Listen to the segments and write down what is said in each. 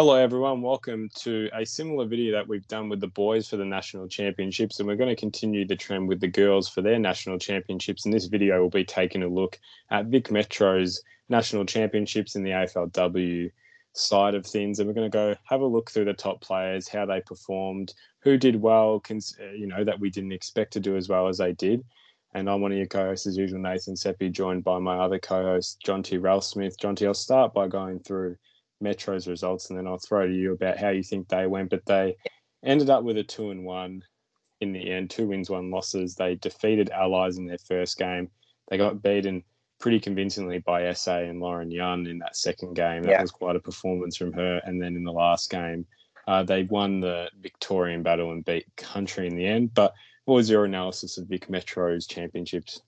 Hello, everyone. Welcome to a similar video that we've done with the boys for the national championships, and we're going to continue the trend with the girls for their national championships. In this video, we'll be taking a look at Vic Metro's national championships in the AFLW side of things, and we're going to go have a look through the top players, how they performed, who did well, uh, you know, that we didn't expect to do as well as they did. And I'm one of your co-hosts as usual, Nathan Seppi, joined by my other co-host, John T. Ralph Smith. John T, I'll start by going through Metro's results, and then I'll throw to you about how you think they went. But they ended up with a two and one in the end, two wins, one losses. They defeated Allies in their first game. They got beaten pretty convincingly by SA and Lauren Young in that second game. That yeah. was quite a performance from her. And then in the last game, uh, they won the Victorian battle and beat Country in the end. But what was your analysis of Vic Metro's championships?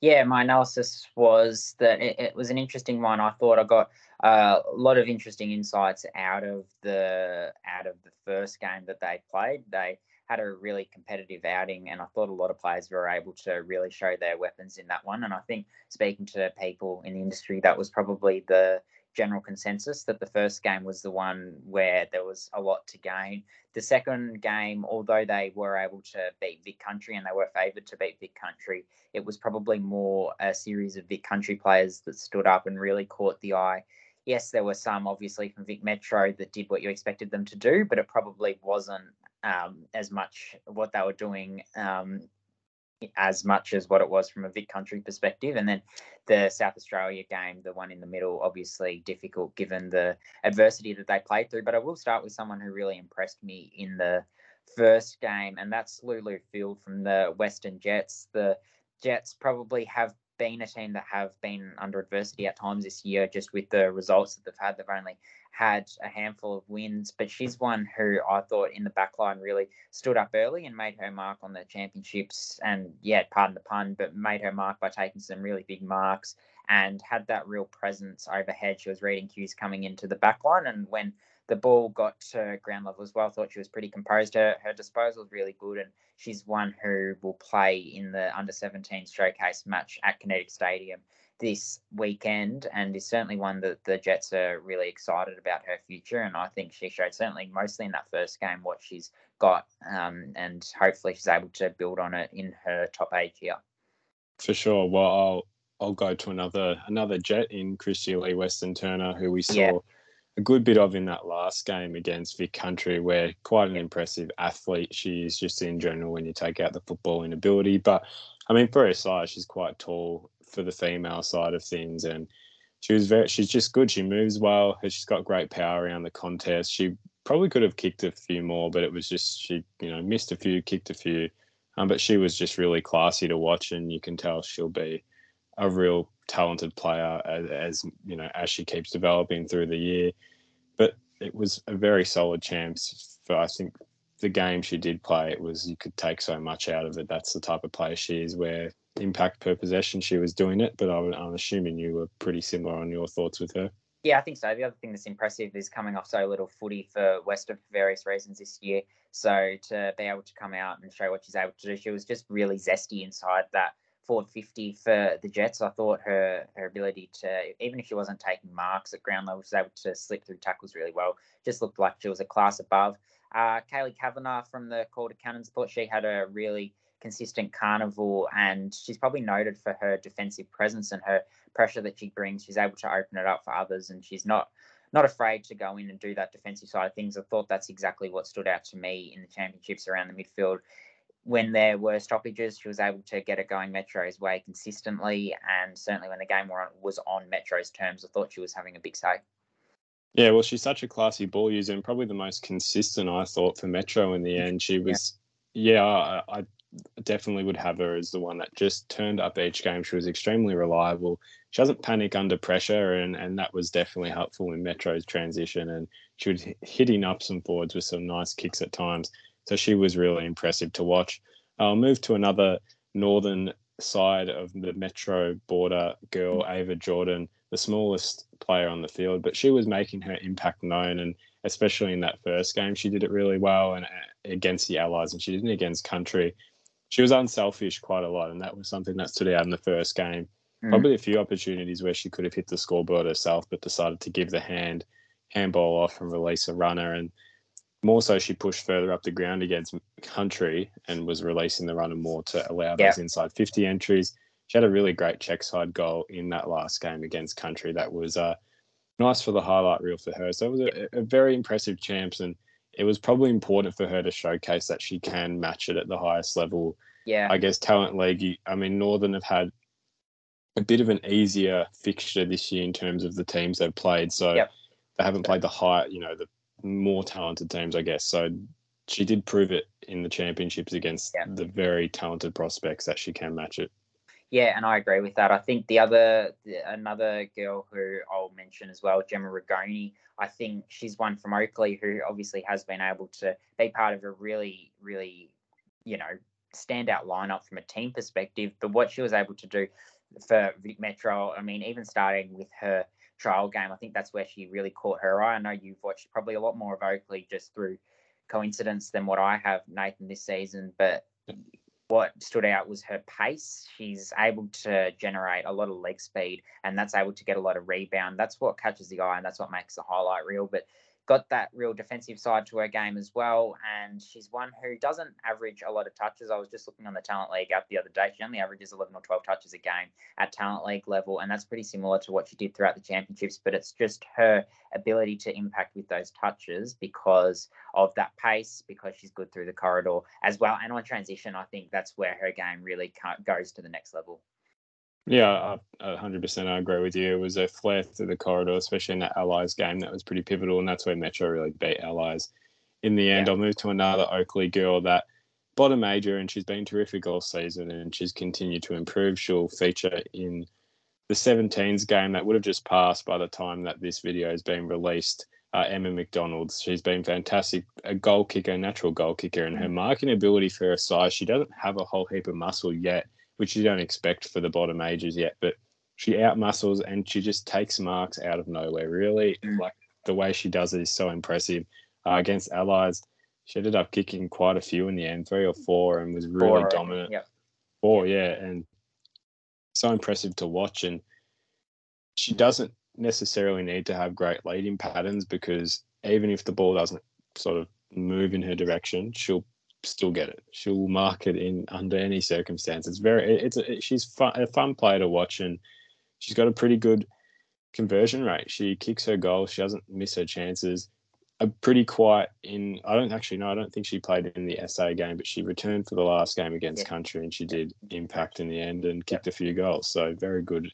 Yeah, my analysis was that it, it was an interesting one. I thought I got uh, a lot of interesting insights out of the out of the first game that they played. They had a really competitive outing, and I thought a lot of players were able to really show their weapons in that one. And I think speaking to people in the industry, that was probably the general consensus that the first game was the one where there was a lot to gain. The second game, although they were able to beat Vic Country and they were favoured to beat Vic Country, it was probably more a series of Vic Country players that stood up and really caught the eye. Yes, there were some obviously from Vic Metro that did what you expected them to do, but it probably wasn't um, as much what they were doing um, as much as what it was from a Vic Country perspective. And then the South Australia game, the one in the middle, obviously difficult given the adversity that they played through. But I will start with someone who really impressed me in the first game, and that's Lulu Field from the Western Jets. The Jets probably have been a team that have been under adversity at times this year, just with the results that they've had. They've only had a handful of wins, but she's one who I thought in the backline really stood up early and made her mark on the championships. And yeah, pardon the pun, but made her mark by taking some really big marks and had that real presence overhead. She was reading cues coming into the backline, and when the ball got to ground level as well. Thought she was pretty composed. Her her disposal was really good, and she's one who will play in the under 17 showcase match at Kinetic Stadium this weekend, and is certainly one that the Jets are really excited about her future. And I think she showed certainly mostly in that first game what she's got, um, and hopefully she's able to build on it in her top age here. For sure. Well, I'll I'll go to another another Jet in Kristie-Lee Weston-Turner, who we saw. Yeah a good bit of in that last game against Vic Country, where quite an impressive athlete she is just in general when you take out the footballing ability. But I mean, for her size, she's quite tall for the female side of things, and she was very. She's just good. She moves well. She's got great power around the contest. She probably could have kicked a few more, but it was just she, you know, missed a few, kicked a few. Um, but she was just really classy to watch, and you can tell she'll be a real talented player as, as, you know as she keeps developing through the year. But it was a very solid chance for I think the game she did play. It was you could take so much out of it. That's the type of player she is. Where impact per possession, she was doing it. But I, I'm assuming you were pretty similar on your thoughts with her. Yeah, I think so. The other thing that's impressive is coming off so little footy for Western for various reasons this year. So to be able to come out and show what she's able to do, she was just really zesty inside that forward 50 for the Jets. I thought her her ability to, even if she wasn't taking marks at ground level, she was able to slip through tackles really well. Just looked like she was a class above. Uh, Kaylee Kavanagh from the Calder Cannons thought she had a really consistent carnival and she's probably noted for her defensive presence and her pressure that she brings. She's able to open it up for others and she's not not afraid to go in and do that defensive side of things. I thought that's exactly what stood out to me in the championships around the midfield when there were stoppages, she was able to get it going Metro's way consistently. And certainly when the game was on Metro's terms, I thought she was having a big say. Yeah, well, she's such a classy ball user and probably the most consistent, I thought, for Metro in the end. She was, yeah, yeah I, I definitely would have her as the one that just turned up each game. She was extremely reliable. She doesn't panic under pressure, and, and that was definitely helpful in Metro's transition. And she was hitting up some forwards with some nice kicks at times. So she was really impressive to watch. I'll move to another northern side of the metro border girl, Ava Jordan, the smallest player on the field, but she was making her impact known. And especially in that first game, she did it really well and uh, against the Allies, and she did it against Country. She was unselfish quite a lot, and that was something that stood out in the first game. Mm. Probably a few opportunities where she could have hit the scoreboard herself, but decided to give the hand handball off and release a runner. And more so, she pushed further up the ground against Country and was releasing the runner more to allow Yeah. those inside 50 entries. She had a really great check side goal in that last game against Country. That was uh, nice for the highlight reel for her. So it was a, a very impressive champs, and it was probably important for her to showcase that she can match it at the highest level. Yeah, I guess talent league. I mean, Northern have had a bit of an easier fixture this year in terms of the teams they've played. So Yep. they haven't played the high, you know, the more talented teams, I guess. So she did prove it in the championships against the very talented prospects that she can match it. Yeah, and I agree with that. I think the other, the, another girl who I'll mention as well, Gemma Rigoni. I think she's one from Oakleigh who obviously has been able to be part of a really, really, you know, standout lineup from a team perspective. But what she was able to do for Vic Metro, I mean, even starting with her trial game, I think that's where she really caught her eye. I know you've watched probably a lot more of Oakleigh just through coincidence than what I have, Nathan, this season. But what stood out was her pace. She's able to generate a lot of leg speed, and that's able to get a lot of rebound. That's what catches the eye, and that's what makes the highlight reel. But got that real defensive side to her game as well. And she's one who doesn't average a lot of touches. I was just looking on the Talent League app the other day. She only averages 11 or 12 touches a game at Talent League level. And that's pretty similar to what she did throughout the championships. But it's just her ability to impact with those touches because of that pace, because she's good through the corridor as well. And on transition, I think that's where her game really goes to the next level. Yeah, a hundred percent. I agree with you. It was a flare through the corridor, especially in that Allies game. That was pretty pivotal, and that's where Metro really beat Allies. In the end, Yeah. I'll move to another Oakleigh girl that bought a major, and she's been terrific all season, and she's continued to improve. She'll feature in the 17s game that would have just passed by the time that this video has been released. Uh, Emma McDonald's. She's been fantastic, a goal kicker, a natural goal kicker, and her marking ability for her size. She doesn't have a whole heap of muscle yet, which you don't expect for the bottom majors yet, but she out muscles and she just takes marks out of nowhere. Really, Mm. like the way she does it is so impressive. Uh, against Allies, she ended up kicking quite a few in the end, three or four, and was really Four, dominant. Yep. Four, yeah, and so impressive to watch. And she doesn't necessarily need to have great leading patterns because even if the ball doesn't sort of move in her direction, she'll still get it. She'll mark it in under any circumstance. It's very, it's a, she's fun, a fun player to watch, and she's got a pretty good conversion rate. She kicks her goals. She doesn't miss her chances. A pretty quiet in. I don't actually know. I don't think she played in the SA game, but she returned for the last game against Yeah. Country, and she did impact in the end and kicked a few goals. So very good,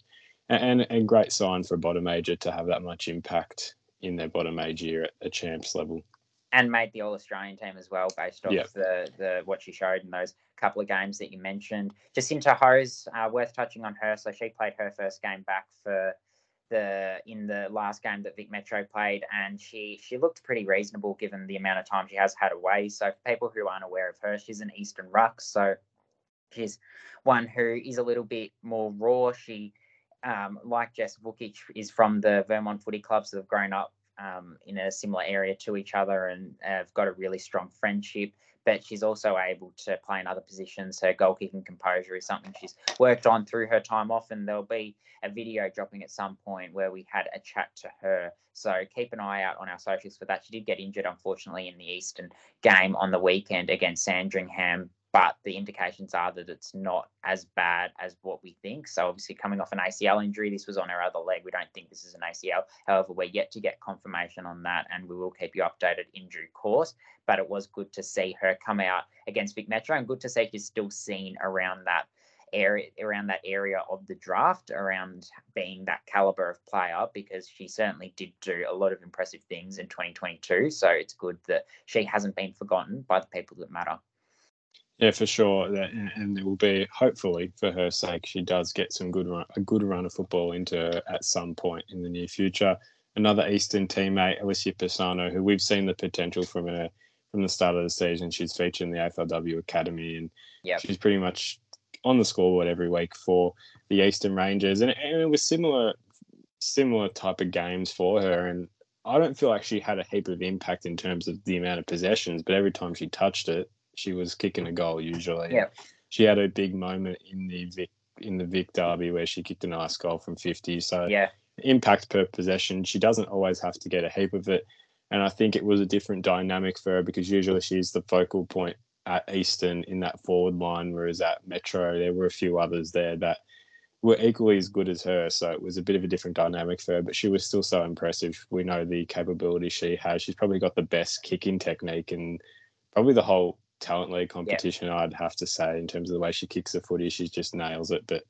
and and, and great sign for a bottom major to have that much impact in their bottom major year at a champs level. And made the All Australian team as well, based off Yep. the the what she showed in those couple of games that you mentioned. Jacinta Hose, uh, worth touching on her. So she played her first game back for the in the last game that Vic Metro played, and she she looked pretty reasonable given the amount of time she has had away. So for people who aren't aware of her, she's an Eastern Ruck, so she's one who is a little bit more raw. She um, like Jess Vukic, is from the Vermont Footy Club, so they've grown up um, in a similar area to each other and have got a really strong friendship. But she's also able to play in other positions. Her goal kicking composure is something she's worked on through her time off, and there'll be a video dropping at some point where we had a chat to her. So keep an eye out on our socials for that. She did get injured, unfortunately, in the Eastern game on the weekend against Sandringham, but the indications are that it's not as bad as what we think. So obviously, coming off an ACL injury, this was on her other leg. We don't think this is an ACL. However, we're yet to get confirmation on that, and we will keep you updated in due course. But it was good to see her come out against Vic Metro, and good to see she's still seen around that area around that area of the draft around being that caliber of player because she certainly did do a lot of impressive things in 2022 so it's good that she hasn't been forgotten by the people that matter Yeah, for sure. That, and- and it will be hopefully for her sake she does get some good run, a good run of football into her at some point in the near future. Another Eastern teammate, Alicia Pisano, who we've seen the potential from her from the start of the season. She's featured in the AFLW Academy, and Yep. she's pretty much on the scoreboard every week for the Eastern Ranges. And, and it was similar similar type of games for her. And I don't feel like she had a heap of impact in terms of the amount of possessions, but every time she touched it, she was kicking a goal usually. Yep. She had a big moment in the Vic in the Vic Derby where she kicked a nice goal from 50. So yeah impact per possession. She doesn't always have to get a heap of it. And I think it was a different dynamic for her because usually she's the focal point at Eastern in that forward line, whereas at Metro, there were a few others there that were equally as good as her. So it was a bit of a different dynamic for her, but she was still so impressive. We know the capability she has. She's probably got the best kicking technique and probably the whole talent league competition, yeah. I'd have to say, in terms of the way she kicks the footy. She just nails it. But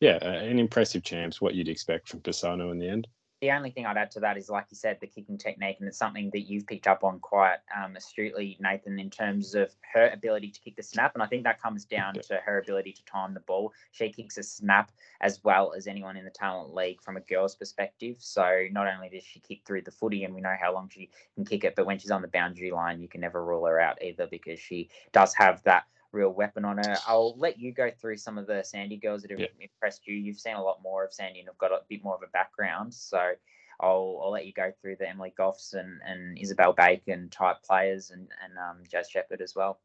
yeah, an impressive champs, what you'd expect from Pisano in the end the only thing I'd add to that is, like you said, the kicking technique, and it's something that you've picked up on quite um, astutely, Nathan, in terms of her ability to kick the snap. And I think that comes down to her ability to time the ball. She kicks a snap as well as anyone in the talent league from a girl's perspective. So not only does she kick through the footy, and we know how long she can kick it, but when she's on the boundary line, you can never rule her out either because she does have that real weapon on her. I'll let you go through some of the Sandy girls that have yeah. impressed you. You've seen a lot more of Sandy and have got a bit more of a background. So I'll, I'll let you go through the Emily Goffs and, and Isabel Bacon type players and, and um, Jazz Shepherd as well.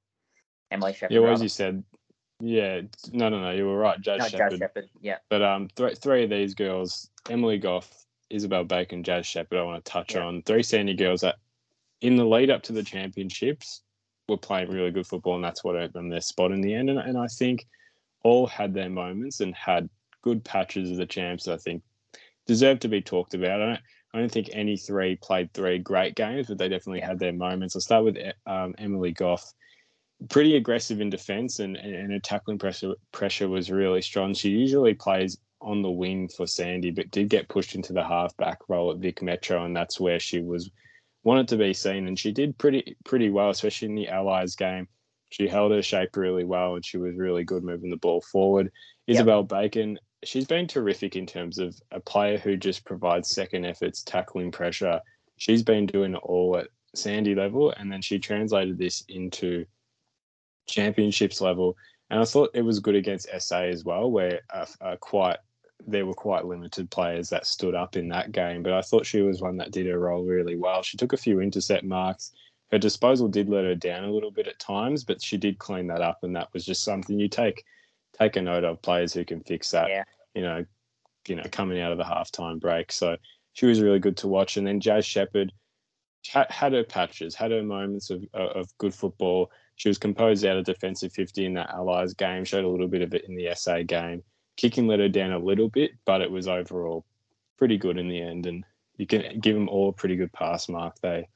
Emily Shepherd. Yeah, well, as you said, yeah, no, no, no, you were right, Jazz no, Shepherd. Jazz Shepherd, yeah. But um, th- three of these girls, Emily Goff, Isabel Bacon, Jazz Shepherd, I want to touch yeah. on. Three Sandy girls that in the lead up to the championships were playing really good football, and that's what earned them their spot in the end. And, and I think all had their moments and had good patches of the champs. I think deserve to be talked about. I don't, I don't think any three played three great games, but they definitely had their moments. I'll start with um, Emily Goff. Pretty aggressive in defence, and, and her tackling pressure pressure was really strong. She usually plays on the wing for Sandy, but did get pushed into the halfback role at Vic Metro, and that's where she was wanted to be seen, and she did pretty pretty well, especially in the Allies game. She held her shape really well, and she was really good moving the ball forward. Yep. Isabel Bacon, she's been terrific in terms of a player who just provides second efforts, tackling pressure. She's been doing it all at Sandy level, and then she translated this into championships level. And I thought it was good against SA as well, where uh, uh, quite there were quite limited players that stood up in that game, but I thought she was one that did her role really well. She took a few intercept marks. Her disposal did let her down a little bit at times, but she did clean that up, and that was just something you take take a note of players who can fix that. Yeah. You know, you know, coming out of the halftime break. So she was really good to watch. And then Jazz Shepherd had her patches, had her moments of uh, of good football. She was composed out of defensive 50 in that Allies game, showed a little bit of it in the SA game kicking let her down a little bit, but it was overall pretty good in the end. And you can give them all a pretty good pass mark. They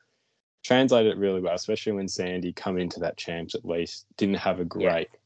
translated it really well, especially when Sandy come into that champs at least didn't have a great, yeah.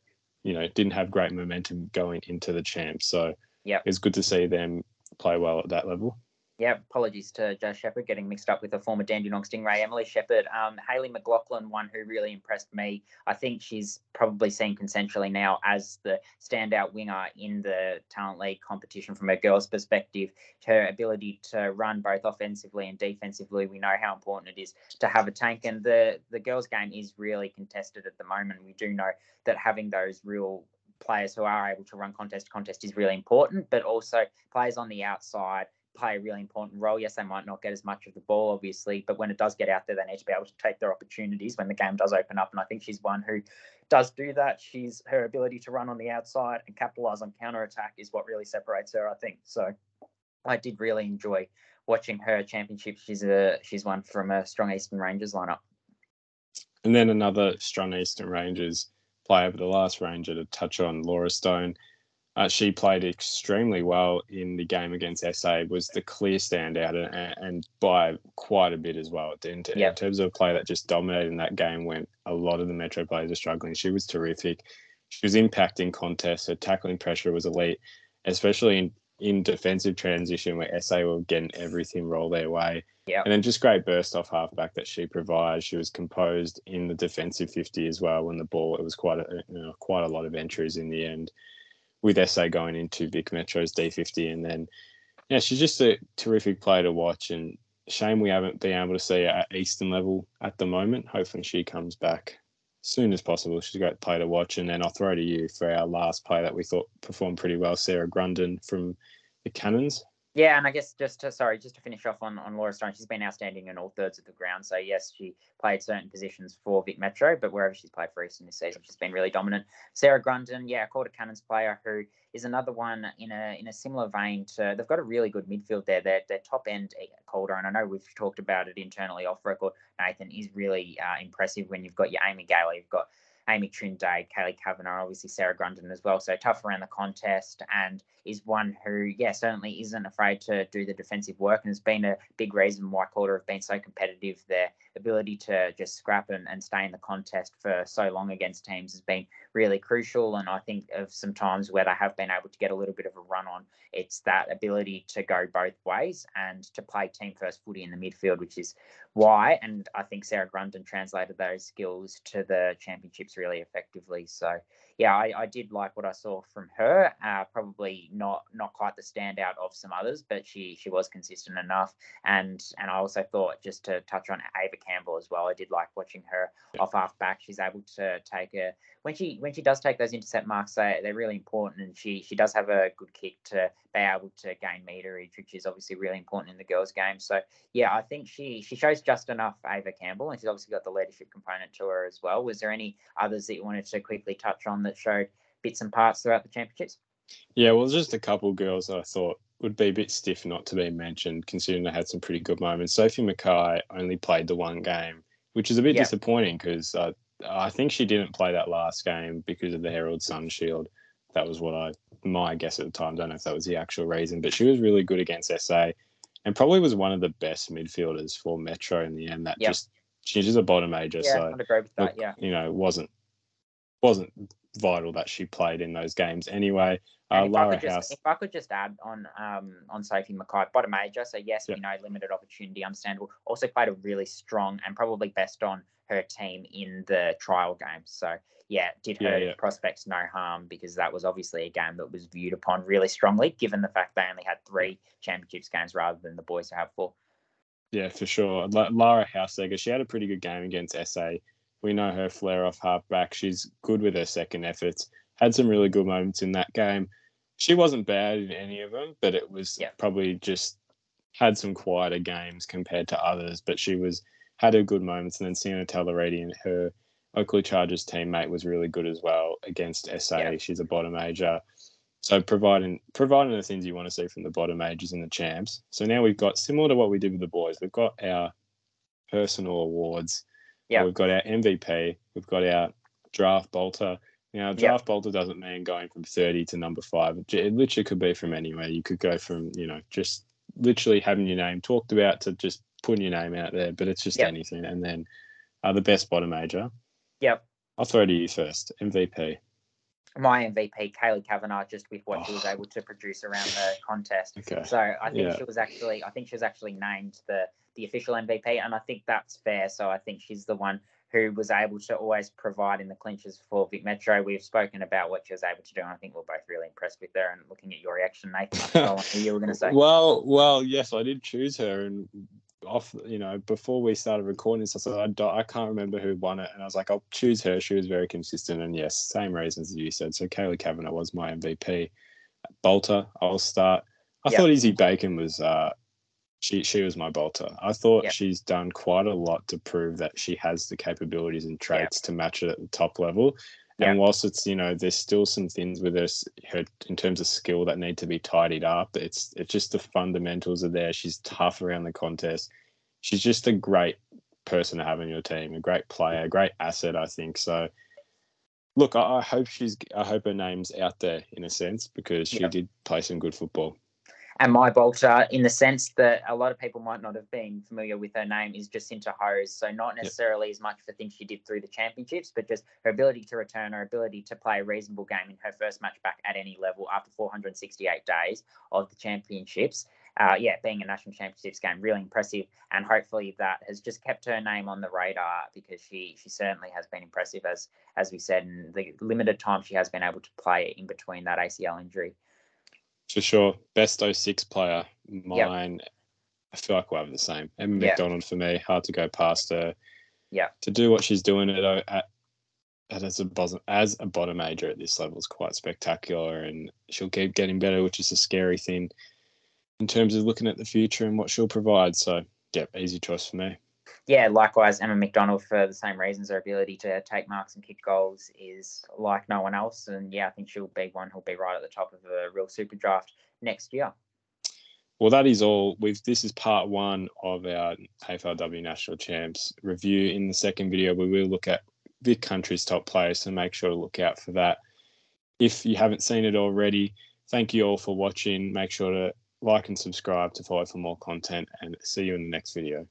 you know, didn't have great momentum going into the champs. So yeah, it's good to see them play well at that level yeah, apologies to Jazz Shepherd getting mixed up with a former Dandenong Stingray, Emily Shepherd. Um, Haley McLaughlin, one who really impressed me. I think she's probably seen consensually now as the standout winger in the Talent League competition from a girls' perspective. Her ability to run both offensively and defensively, we know how important it is to have a tank. And the, the girls' game is really contested at the moment. We do know that having those real players who are able to run contest to contest is really important, but also players on the outside play a really important role. Yes, they might not get as much of the ball, obviously, but when it does get out there, they need to be able to take their opportunities when the game does open up. And I think she's one who does do that. She's her ability to run on the outside and capitalize on counter attack is what really separates her, I think. So I did really enjoy watching her championship. She's a she's one from a strong Eastern Ranges lineup. And then another strong Eastern Ranges player, but the last Ranger to touch on Laura Stone uh, she played extremely well in the game against SA. Was the clear standout and, and by quite a bit as well. In, yep. in terms of a play that just dominated in that game, when a lot of the Metro players are struggling, she was terrific. She was impacting contests. Her tackling pressure was elite, especially in in defensive transition where SA were getting everything roll their way. Yep. And then just great burst off halfback that she provides. She was composed in the defensive 50 as well when the ball, it was quite a, you know, quite a lot of entries in the end with SA going into Vic Metro's D50. And then, yeah, she's just a terrific player to watch. And shame we haven't been able to see her at Eastern level at the moment. Hopefully she comes back soon as possible. She's a great player to watch. And then I'll throw to you for our last player that we thought performed pretty well, Sarah Grunden from the Cannons. Yeah, and I guess just to sorry, just to finish off on, on Laura Stone, she's been outstanding in all thirds of the ground. So yes, she played certain positions for Vic Metro, but wherever she's played for Eastern this season, she's been really dominant. Sarah Grundon, yeah, Calder Cannons player who is another one in a in a similar vein to they've got a really good midfield there. Their their top end eh, Calder, and I know we've talked about it internally off record. Nathan is really uh, impressive when you've got your Amy Gaylor, you've got Amy Trindade, Kaylee Kavanagh, obviously Sarah Grundon as well. So tough around the contest and is one who, yeah, certainly isn't afraid to do the defensive work and has been a big reason why Calder have been so competitive. Their ability to just scrap and, and stay in the contest for so long against teams has been really crucial. And I think of some times where they have been able to get a little bit of a run on, it's that ability to go both ways and to play team first footy in the midfield, which is why. And I think Sarah Grundon translated those skills to the championships really effectively. So, yeah, I, I did like what I saw from her. Uh, probably not not quite the standout of some others, but she she was consistent enough. And and I also thought just to touch on Ava Campbell as well. I did like watching her off half back. She's able to take a when she when she does take those intercept marks, they, they're really important. And she she does have a good kick to be able to gain meterage, which is obviously really important in the girls' game. So yeah, I think she she shows just enough Ava Campbell, and she's obviously got the leadership component to her as well. Was there any others that you wanted to quickly touch on that showed bits and parts throughout the championships? Yeah, well, just a couple girls that I thought would be a bit stiff not to be mentioned, considering they had some pretty good moments. Sophie Mackay only played the one game, which is a bit yeah. disappointing because uh, I think she didn't play that last game because of the Herald Sun Shield. That was what I my guess at the time. Don't know if that was the actual reason, but she was really good against SA, and probably was one of the best midfielders for Metro in the end. That yep. just she's just a bottom major, yeah, so I'd agree with that. Look, yeah, you know, wasn't wasn't vital that she played in those games anyway. Uh, if, Lara I just, if I could just add on um, on Sophie Mackay, bottom major. So yes, yep. we know limited opportunity, understandable. Also played a really strong and probably best on her team in the trial game. So yeah, did her yeah, yeah. prospects no harm because that was obviously a game that was viewed upon really strongly, given the fact they only had three championships games rather than the boys who have four. Yeah, for sure. Lara Houseegger, she had a pretty good game against SA. We know her flare off halfback. She's good with her second efforts. Had some really good moments in that game. She wasn't bad in any of them, but it was yeah. probably just had some quieter games compared to others. But she was had her good moments, and then Sienna Tallaredi and her Oakleigh Chargers teammate was really good as well against SA. Yeah. She's a bottom major. So providing providing the things you want to see from the bottom majors and the champs. So now we've got similar to what we did with the boys. We've got our personal awards. Yeah. We've got our MVP. We've got our draft bolter. Now, draft yep. bolter doesn't mean going from 30 to number five. It literally could be from anywhere. You could go from, you know, just literally having your name talked about to just putting your name out there, but it's just yep. anything. And then uh, the best bottom major. Yep. I'll throw to you first. MVP. My MVP, Kaylee Kavanagh, just with what oh. she was oh. able to produce around the contest. Okay. So I think yeah. she was actually, I think she was actually named the the official MVP, and I think that's fair. So I think she's the one who was able to always provide in the clinches for Vic Metro. We've spoken about what she was able to do, and I think we're both really impressed with her. And looking at your reaction, Nathan, I you were going to say. Well, well, yes, I did choose her, and off, you know, before we started recording this, I said, I, I can't remember who won it. And I was like, I'll choose her. She was very consistent. And yes, same reasons as you said. So Kaylee Kavanagh was my MVP. Bolter, I'll start. I yep. thought Izzy Bacon was, uh, she, she was my bolter. I thought yep. she's done quite a lot to prove that she has the capabilities and traits yep. to match it at the top level. And whilst it's you know there's still some things with her, her in terms of skill that need to be tidied up. It's it's just the fundamentals are there. She's tough around the contest. She's just a great person to have in your team, a great player, a great asset. I think so. Look, I, I hope she's I hope her name's out there in a sense because she did play some good football and my bolter in the sense that a lot of people might not have been familiar with her name is Jacinta Hose. So not necessarily yep. as much for things she did through the championships, but just her ability to return, her ability to play a reasonable game in her first match back at any level after 468 days of the championships. Uh, yeah, being a national championships game, really impressive, and hopefully that has just kept her name on the radar because she she certainly has been impressive as as we said in the limited time she has been able to play in between that ACL injury. For sure. Best 06 player. Mine, yep. I feel like we'll have the same. Emma yep. McDonald for me. Hard to go past her. Yeah. To do what she's doing at, at, at as a bottom as a bottom major at this level is quite spectacular, and she'll keep getting better, which is a scary thing. in terms of looking at the future and what she'll provide. So, yeah, easy choice for me. Yeah, likewise, Emma McDonald for the same reasons. Her ability to take marks and kick goals is like no one else. And yeah, I think she'll be one who'll be right at the top of a real super draft next year. Well, that is all. We've this is part one of our AFLW National Champs review. In the second video, we will look at the country's top players, so make sure to look out for that. If you haven't seen it already, thank you all for watching. Make sure to like and subscribe to follow for more content, and see you in the next video.